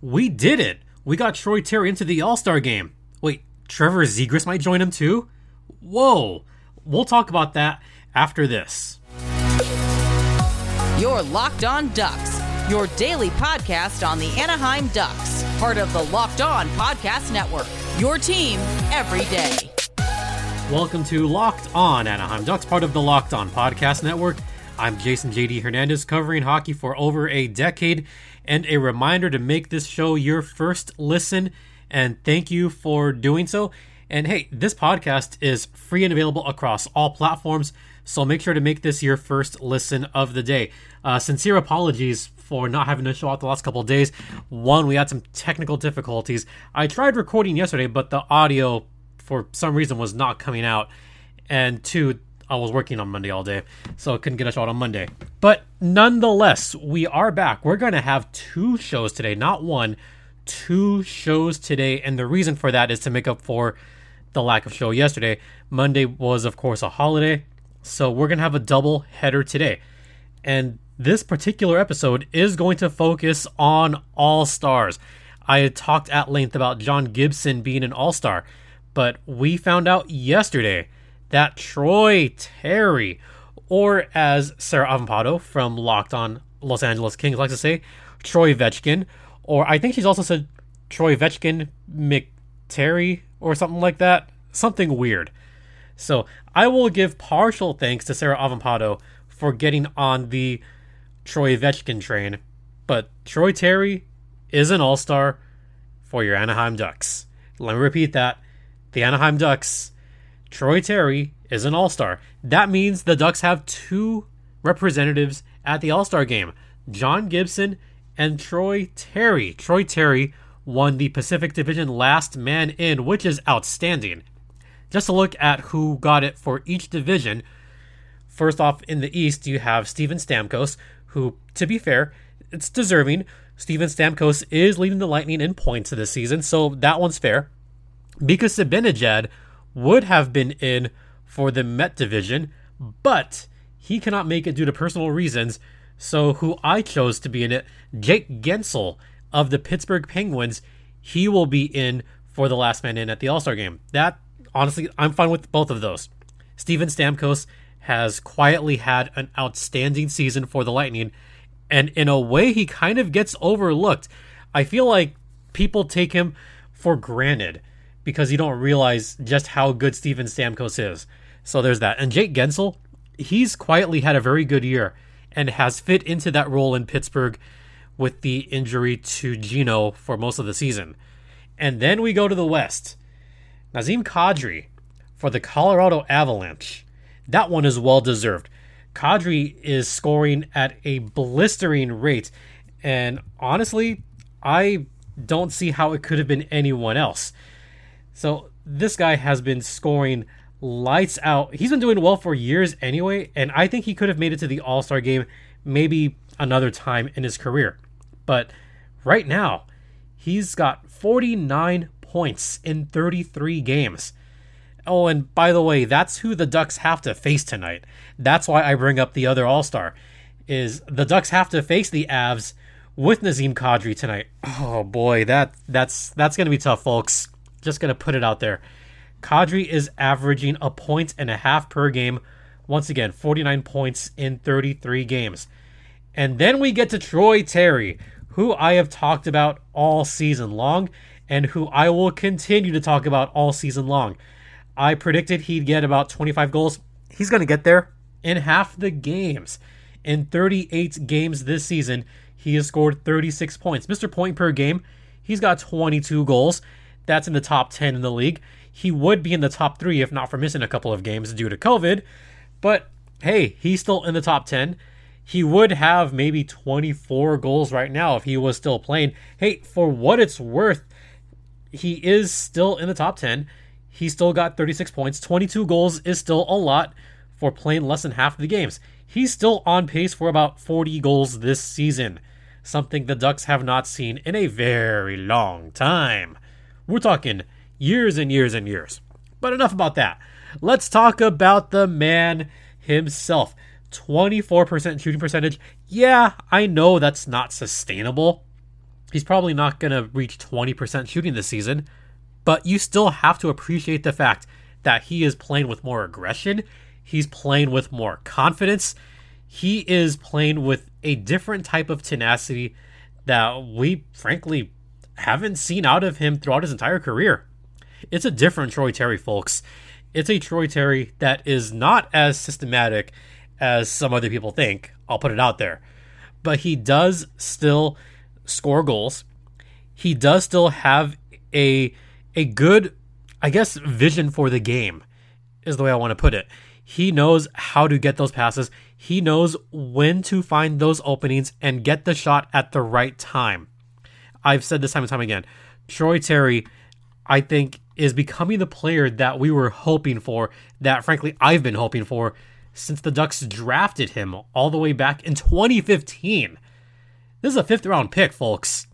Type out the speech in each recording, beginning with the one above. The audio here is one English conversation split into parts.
we did it. We got Troy Terry into the All Star game. Wait, Trevor Zegras might join him too? Whoa. We'll talk about that after this. Your Locked On Ducks, your daily podcast on the Anaheim Ducks, part of the Locked On Podcast Network. Your team every day. Welcome to Locked On Anaheim Ducks, part of the Locked On Podcast Network. I'm Jason JD Hernandez, covering hockey for over a decade, and a reminder to make this show your first listen. And thank you for doing so. And hey, this podcast is free and available across all platforms, so make sure to make this your first listen of the day. Uh, sincere apologies for not having a show out the last couple of days. One, we had some technical difficulties. I tried recording yesterday, but the audio, for some reason, was not coming out. And two, I was working on Monday all day, so I couldn't get a show out on Monday. But nonetheless, we are back. We're going to have two shows today, not one, two shows today. And the reason for that is to make up for the lack of show yesterday. Monday was, of course, a holiday, so we're going to have a double header today. And this particular episode is going to focus on all stars. I had talked at length about John Gibson being an all star, but we found out yesterday that Troy Terry, or as Sarah Avampado from Locked On Los Angeles Kings likes to say, Troy Vetchkin, or I think she's also said Troy Vetchkin McTerry or something like that. Something weird. So I will give partial thanks to Sarah Avampado for getting on the Troy Vetchkin train, but Troy Terry is an all star for your Anaheim Ducks. Let me repeat that. The Anaheim Ducks Troy Terry is an All Star. That means the Ducks have two representatives at the All Star game John Gibson and Troy Terry. Troy Terry won the Pacific Division last man in, which is outstanding. Just a look at who got it for each division. First off, in the East, you have Steven Stamkos, who, to be fair, it's deserving. Steven Stamkos is leading the Lightning in points this season, so that one's fair. Mika Zibanejad would have been in for the Met division, but he cannot make it due to personal reasons. So, who I chose to be in it, Jake Guentzel of the Pittsburgh Penguins, he will be in for the last man in at the All Star game. That, honestly, I'm fine with both of those. Steven Stamkos has quietly had an outstanding season for the Lightning, and in a way, he kind of gets overlooked. I feel like people take him for granted because you don't realize just how good Steven Stamkos is. So there's that. And Jake Guentzel, he's quietly had a very good year and has fit into that role in Pittsburgh with the injury to Geno for most of the season. And then we go to the West. Nazem Kadri for the Colorado Avalanche. That one is well deserved. Kadri is scoring at a blistering rate. And honestly, I don't see how it could have been anyone else. So this guy has been scoring lights out. He's been doing well for years anyway, and I think he could have made it to the All Star game maybe another time in his career. But right now, he's got 49 points in 33 games. Oh, and by the way, that's who the Ducks have to face tonight. That's why I bring up the other All Star. Is the Ducks have to face the Avs with Nazem Kadri tonight? Oh boy, that that's that's gonna be tough, folks. Just gonna put it out there. Kadri is averaging a point and a half per game. Once again, 49 points in 33 games. And then we get to Troy Terry, who I have talked about all season long and who I will continue to talk about all season long. I predicted he'd get about 25 goals. He's going to get there in half the games. In 38 games this season, he has scored 36 points. Mr. Point per game, he's got 22 goals. That's in the top 10 in the league. He would be in the top three if not for missing a couple of games due to COVID. But hey, he's still in the top 10. He would have maybe 24 goals right now if he was still playing. Hey, for what it's worth, he is still in the top 10. He still got 36 points. 22 goals is still a lot for playing less than half of the games. He's still on pace for about 40 goals this season, something the Ducks have not seen in a very long time. We're talking years and years and years. But enough about that. Let's talk about the man himself. 24% shooting percentage. Yeah, I know that's not sustainable. He's probably not going to reach 20% shooting this season, but you still have to appreciate the fact that he is playing with more aggression. He's playing with more confidence. He is playing with a different type of tenacity that we frankly haven't seen out of him throughout his entire career. It's a different Troy Terry, folks. It's a Troy Terry that is not as systematic as some other people think. I'll put it out there. But he does still score goals. He does still have a a good, I guess, vision for the game, is the way I want to put it. He knows how to get those passes. He knows when to find those openings and get the shot at the right time. I've said this time and time again. Troy Terry, I think, is becoming the player that we were hoping for, that frankly I've been hoping for since the Ducks drafted him all the way back in 2015. This is a fifth round pick, folks.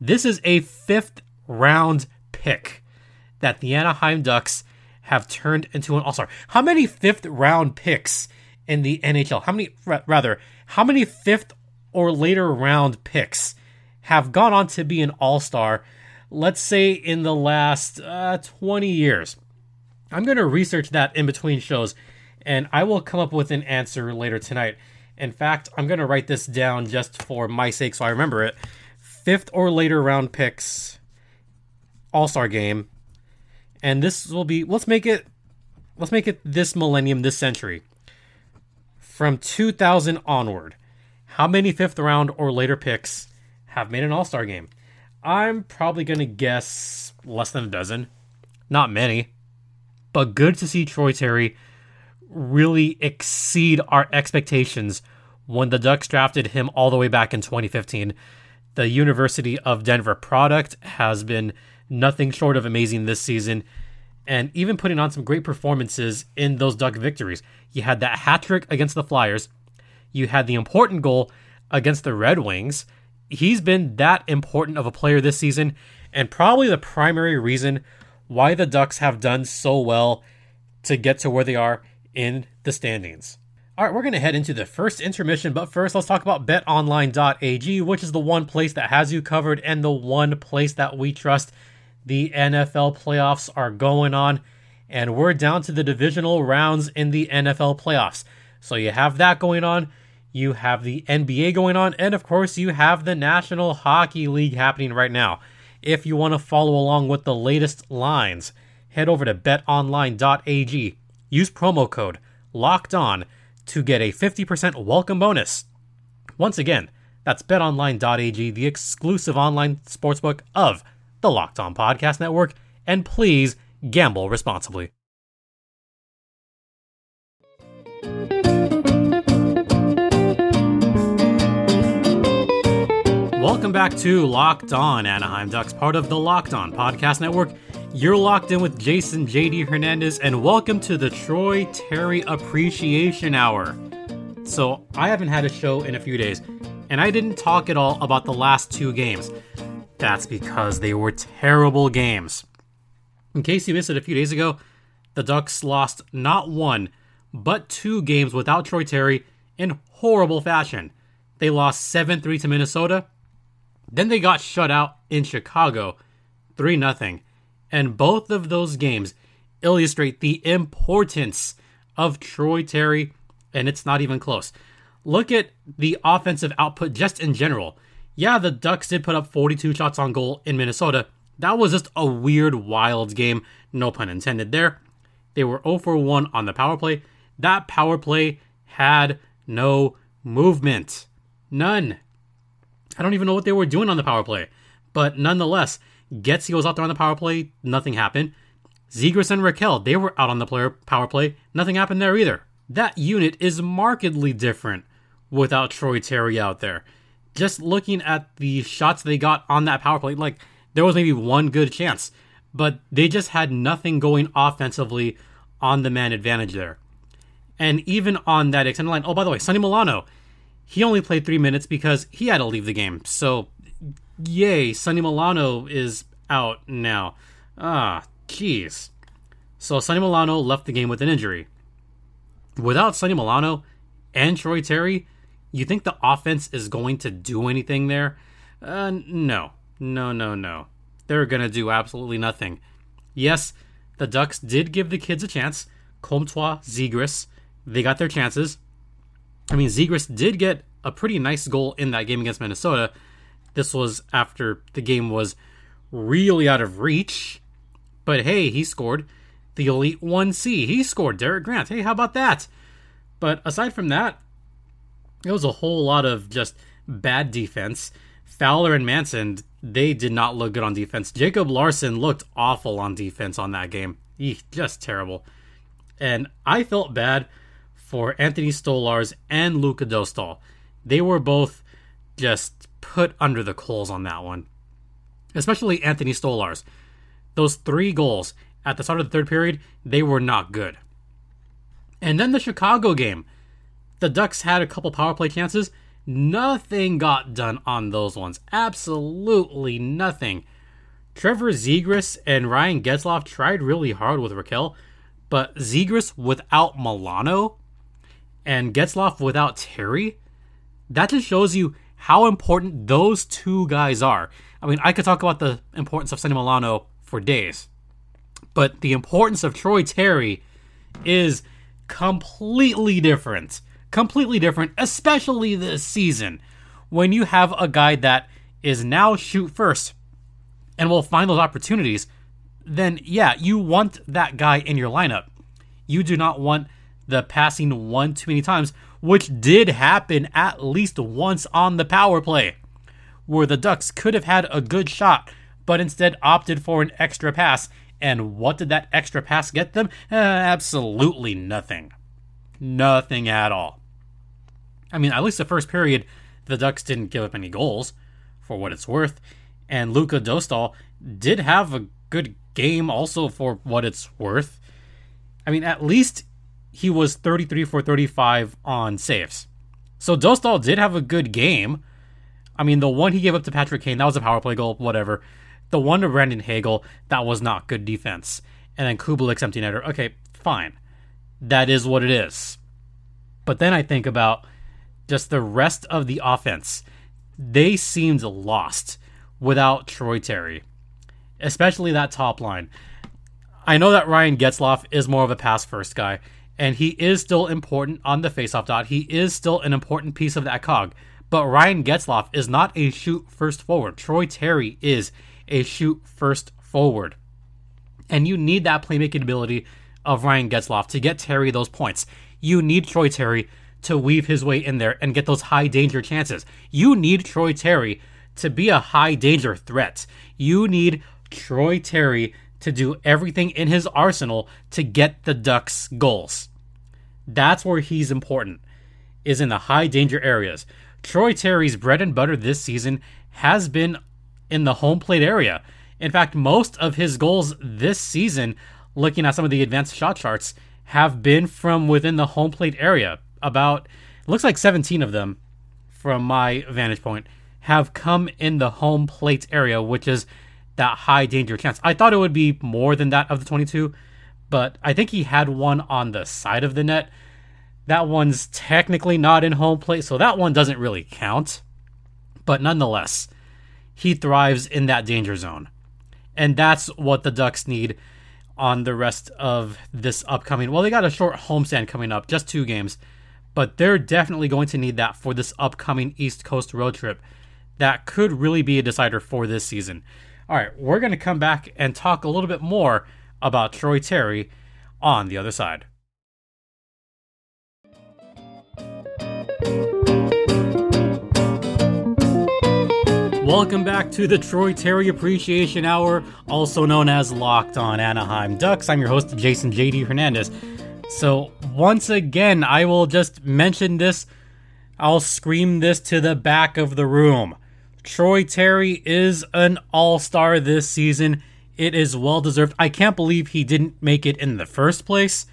This is a fifth round pick that the Anaheim Ducks have turned into an all star. How many fifth round picks in the NHL? How many, rather, how many fifth or later round picks have gone on to be an all star, let's say in the last uh, 20 years? I'm going to research that in between shows and I will come up with an answer later tonight. In fact, I'm going to write this down just for my sake so I remember it. Fifth or later round picks, All Star game, and this will be. Let's make it. Let's make it this millennium, this century. From 2000 onward, how many fifth round or later picks have made an All Star game? I'm probably going to guess less than a dozen. Not many. But good to see Troy Terry really exceed our expectations when the Ducks drafted him all the way back in 2015. The University of Denver product has been nothing short of amazing this season and even putting on some great performances in those Duck victories. You had that hat trick against the Flyers, you had the important goal against the Red Wings. He's been that important of a player this season, and probably the primary reason why the Ducks have done so well to get to where they are in the standings. All right, we're going to head into the first intermission, but first let's talk about betonline.ag, which is the one place that has you covered and the one place that we trust. The NFL playoffs are going on, and we're down to the divisional rounds in the NFL playoffs. So you have that going on, you have the NBA going on, and of course, you have the National Hockey League happening right now. If you want to follow along with the latest lines, head over to betonline.ag Use promo code LOCKED ON to get a 50% welcome bonus. Once again, that's betonline.ag, the exclusive online sportsbook of the Locked On Podcast Network, and please gamble responsibly. Welcome back to Locked On Anaheim Ducks, part of the Locked On Podcast Network. You're locked in with Jason JD Hernandez, and welcome to the Troy Terry Appreciation Hour. So, I haven't had a show in a few days, and I didn't talk at all about the last two games. That's because they were terrible games. In case you missed it a few days ago, the Ducks lost not one, but two games without Troy Terry in horrible fashion. They lost 7 3 to Minnesota, then they got shut out in Chicago 3 0 and both of those games illustrate the importance of Troy Terry, and it's not even close. Look at the offensive output just in general. Yeah, the Ducks did put up 42 shots on goal in Minnesota. That was just a weird, wild game. No pun intended there. They were 0 for 1 on the power play. That power play had no movement. None. I don't even know what they were doing on the power play. But nonetheless, Getz goes out there on the power play, nothing happened. Zegras and Rakell, they were out on the player power play, nothing happened there either. That unit is markedly different without Troy Terry out there. Just looking at the shots they got on that power play, like there was maybe one good chance, but they just had nothing going offensively on the man advantage there. And even on that extended line, oh, by the way, Sonny Milano, he only played three minutes because he had to leave the game. So yay, Sonny Milano is out now. Ah, jeez. So Sonny Milano left the game with an injury. Without Sonny Milano and Troy Terry, you think the offense is going to do anything there? Uh, no. No, no, no. They're going to do absolutely nothing. Yes, the Ducks did give the kids a chance. Comtois, Zegras, they got their chances. I mean, Zegras did get a pretty nice goal in that game against Minnesota. This was after the game was really out of reach. But hey, he scored. The Elite 1C, he scored. Derek Grant, hey, how about that? But aside from that, it was a whole lot of just bad defense. Fowler and Manson, they did not look good on defense. Jacob Larsson looked awful on defense on that game. Eek, just terrible. And I felt bad for Anthony Stolarz and Luca Dostal. They were both just put under the coals on that one. Especially Anthony Stolarz. Those three goals at the start of the third period, they were not good. And then the Chicago game. The Ducks had a couple power play chances. Nothing got done on those ones. Absolutely nothing. Trevor Zegras and Ryan Getzlaf tried really hard with Rakell, but Zegras without Milano and Getzlaf without Terry, that just shows you how important those two guys are. I mean, I could talk about the importance of Sonny Milano for days, but the importance of Troy Terry is completely different. Completely different, especially this season, when you have a guy that is now shoot first and will find those opportunities, then yeah, you want that guy in your lineup. You do not want the passing one too many times, which did happen at least once on the power play, where the Ducks could have had a good shot, but instead opted for an extra pass. And what did that extra pass get them? Uh, absolutely nothing. Nothing at all. I mean, at least the first period, the Ducks didn't give up any goals, for what it's worth. And Luca Dostal did have a good game also for what it's worth. I mean, at least he was 33 for 35 on saves. So Dostal did have a good game. I mean, the one he gave up to Patrick Kane, that was a power play goal, whatever. The one to Brandon Hagel, that was not good defense. And then Kubalik's empty netter. Okay, fine. That is what it is. But then I think about just the rest of the offense. They seemed lost without Troy Terry, especially that top line. I know that Ryan Getzlaf is more of a pass first guy, and he is still important on the faceoff dot. He is still an important piece of that cog. But Ryan Getzlaf is not a shoot first forward. Troy Terry is a shoot first forward. And you need that playmaking ability of Ryan Getzlaf to get Terry those points. You need Troy Terry to weave his way in there and get those high danger chances. You need Troy Terry to be a high danger threat. You need Troy Terry to do everything in his arsenal to get the Ducks goals. That's where he's important, is in the high danger areas. Troy Terry's bread and butter this season has been in the home plate area. In fact, most of his goals this season, looking at some of the advanced shot charts, have been from within the home plate area. About, looks like 17 of them, from my vantage point, have come in the home plate area, which is that high danger chance. I thought it would be more than that of the 22, but I think he had one on the side of the net. That one's technically not in home plate, so that one doesn't really count. But nonetheless, he thrives in that danger zone. And that's what the Ducks need on the rest of this upcoming. Well, they got a short homestand coming up, just two games, but they're definitely going to need that for this upcoming East Coast road trip. That could really be a decider for this season. All right, we're going to come back and talk a little bit more about Troy Terry on the other side. Welcome back to the Troy Terry Appreciation Hour, also known as Locked on Anaheim Ducks. I'm your host, Jason JD Hernandez. So, once again, I will just mention this. I'll scream this to the back of the room. Troy Terry is an all star this season. It is well deserved. I can't believe he didn't make it in the first place.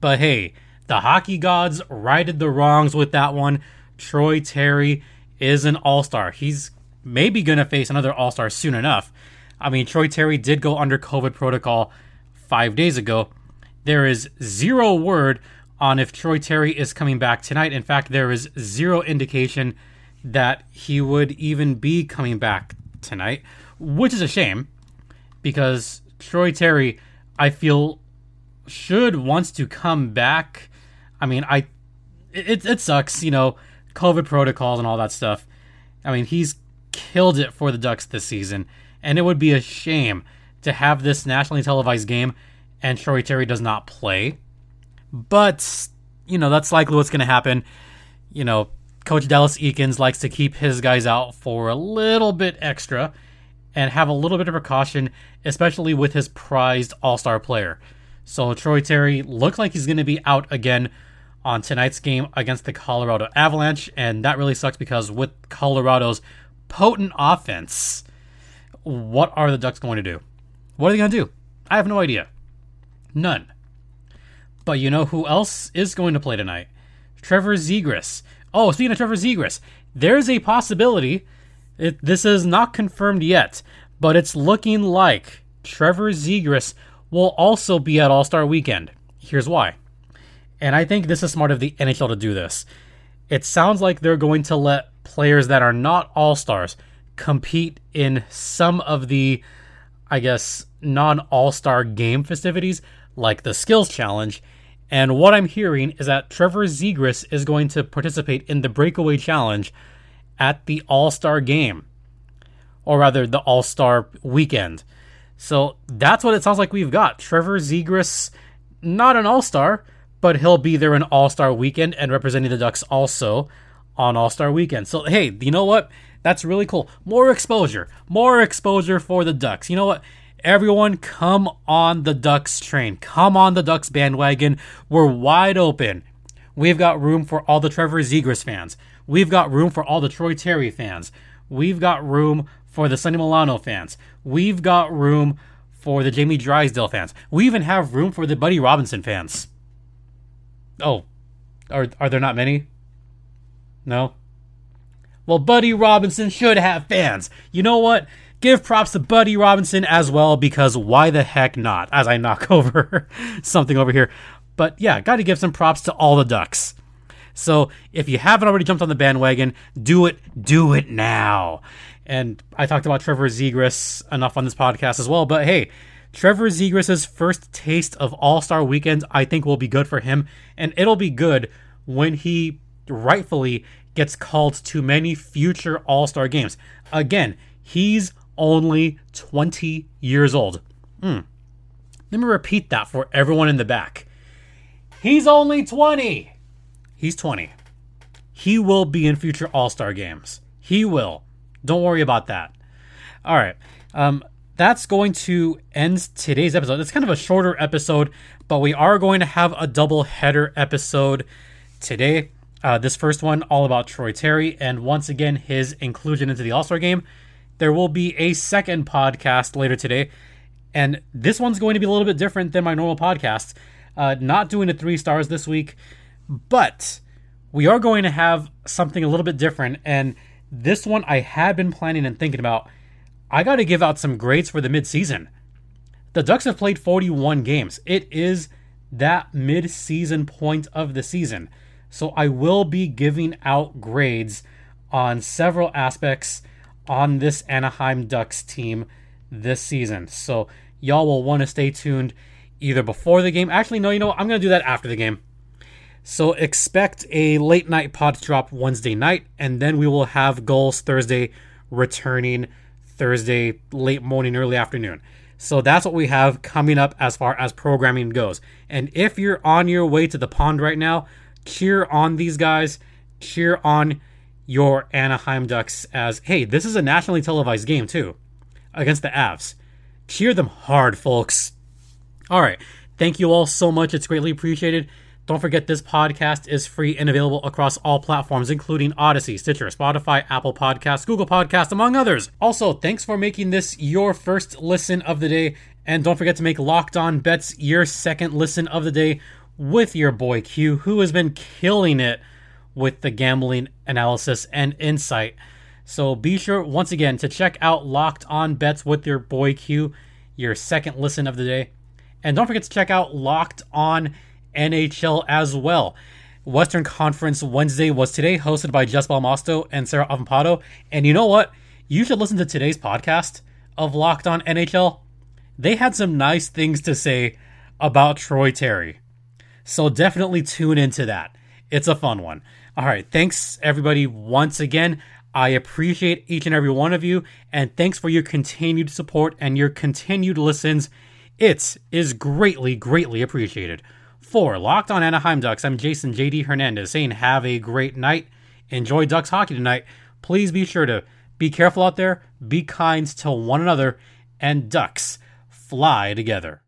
But hey, the hockey gods righted the wrongs with that one. Troy Terry is an all star. He's maybe going to face another all star soon enough. I mean, Troy Terry did go under COVID protocol five days ago. There is zero word on if Troy Terry is coming back tonight. In fact, there is zero indication that he would even be coming back tonight, which is a shame because Troy Terry, I feel, should wants to come back. I mean, I it it sucks, you know, COVID protocols and all that stuff. I mean, he's killed it for the Ducks this season, and it would be a shame to have this nationally televised game and Troy Terry does not play. But you know, that's likely what's going to happen. You know, Coach Dallas Eakins likes to keep his guys out for a little bit extra and have a little bit of precaution, especially with his prized All Star player. So Troy Terry looked like he's going to be out again on tonight's game against the Colorado Avalanche, and that really sucks because with Colorado's potent offense, what are the Ducks going to do? What are they going to do? I have no idea. None. But you know who else is going to play tonight? Trevor Zegras. Oh, speaking of Trevor Zegras, there's a possibility. It, this is not confirmed yet, but it's looking like Trevor Zegras will also be at All Star Weekend. Here's why. And I think this is smart of the NHL to do this. It sounds like they're going to let players that are not All Stars compete in some of the, I guess, non All Star game festivities, like the Skills Challenge. And what I'm hearing is that Trevor Zegras is going to participate in the Breakaway Challenge at the All Star game, or rather, the All Star weekend. So that's what it sounds like we've got. Trevor Zegras, not an All Star, but he'll be there in All Star weekend and representing the Ducks also on All Star weekend. So, hey, you know what? That's really cool. More exposure. More exposure for the Ducks. You know what? Everyone, come on the Ducks train. Come on the Ducks bandwagon. We're wide open. We've got room for all the Trevor Zegras fans. We've got room for all the Troy Terry fans. We've got room for the Sonny Milano fans. We've got room for the Jamie Drysdale fans. We even have room for the Buddy Robinson fans. Oh, are are there not many? No. Well, Buddy Robinson should have fans. You know what? Give props to Buddy Robinson as well because why the heck not? As I knock over something over here. But yeah, got to give some props to all the Ducks. So if you haven't already jumped on the bandwagon, do it, do it now. And I talked about Trevor Zegras enough on this podcast as well. But hey, Trevor Zegras' first taste of All Star Weekend, I think, will be good for him, and it'll be good when he rightfully gets called to many future All Star games. Again, he's only 20 years old. Mm. Let me repeat that for everyone in the back. He's only 20. He's 20. He will be in future All Star games. He will. Don't worry about that. All right. Um, that's going to end today's episode. It's kind of a shorter episode, but we are going to have a double header episode today. Uh, this first one, all about Troy Terry, and once again, his inclusion into the All Star game. There will be a second podcast later today, and this one's going to be a little bit different than my normal podcast. Uh, not doing a three stars this week, but we are going to have something a little bit different. And this one I had been planning and thinking about. I got to give out some grades for the midseason. The Ducks have played 41 games. It is that mid-season point of the season. So I will be giving out grades on several aspects on this Anaheim Ducks team this season. So y'all will want to stay tuned either before the game. Actually, no, you know what? I'm going to do that after the game. So expect a late night pod drop Wednesday night, and then we will have goals Thursday returning Thursday late morning, early afternoon. So that's what we have coming up as far as programming goes. And if you're on your way to the pond right now, cheer on these guys, cheer on your Anaheim Ducks as hey, this is a nationally televised game too against the Avs. Cheer them hard, folks. All right. Thank you all so much. It's greatly appreciated. Don't forget this podcast is free and available across all platforms, including Audacy, Stitcher, Spotify, Apple Podcasts, Google Podcasts, among others. Also, thanks for making this your first listen of the day. And don't forget to make Locked On Bets your second listen of the day with your boy Q, who has been killing it with the gambling analysis and insight. So be sure, once again, to check out Locked On Bets with your boy Q, your second listen of the day. And don't forget to check out Locked On NHL as well. Western Conference Wednesday was today, hosted by Jess Belmosto and Sarah Avampado. And you know what? you should listen to today's podcast of Locked On NHL. They had some nice things to say about Troy Terry. So definitely tune into that. It's a fun one. All right. Thanks, everybody, once again. I appreciate each and every one of you, and thanks for your continued support and your continued listens. It is greatly, greatly appreciated. For Locked On Anaheim Ducks, I'm Jason JD Hernandez saying have a great night. Enjoy Ducks hockey tonight. Please be sure to be careful out there, be kind to one another, and Ducks fly together.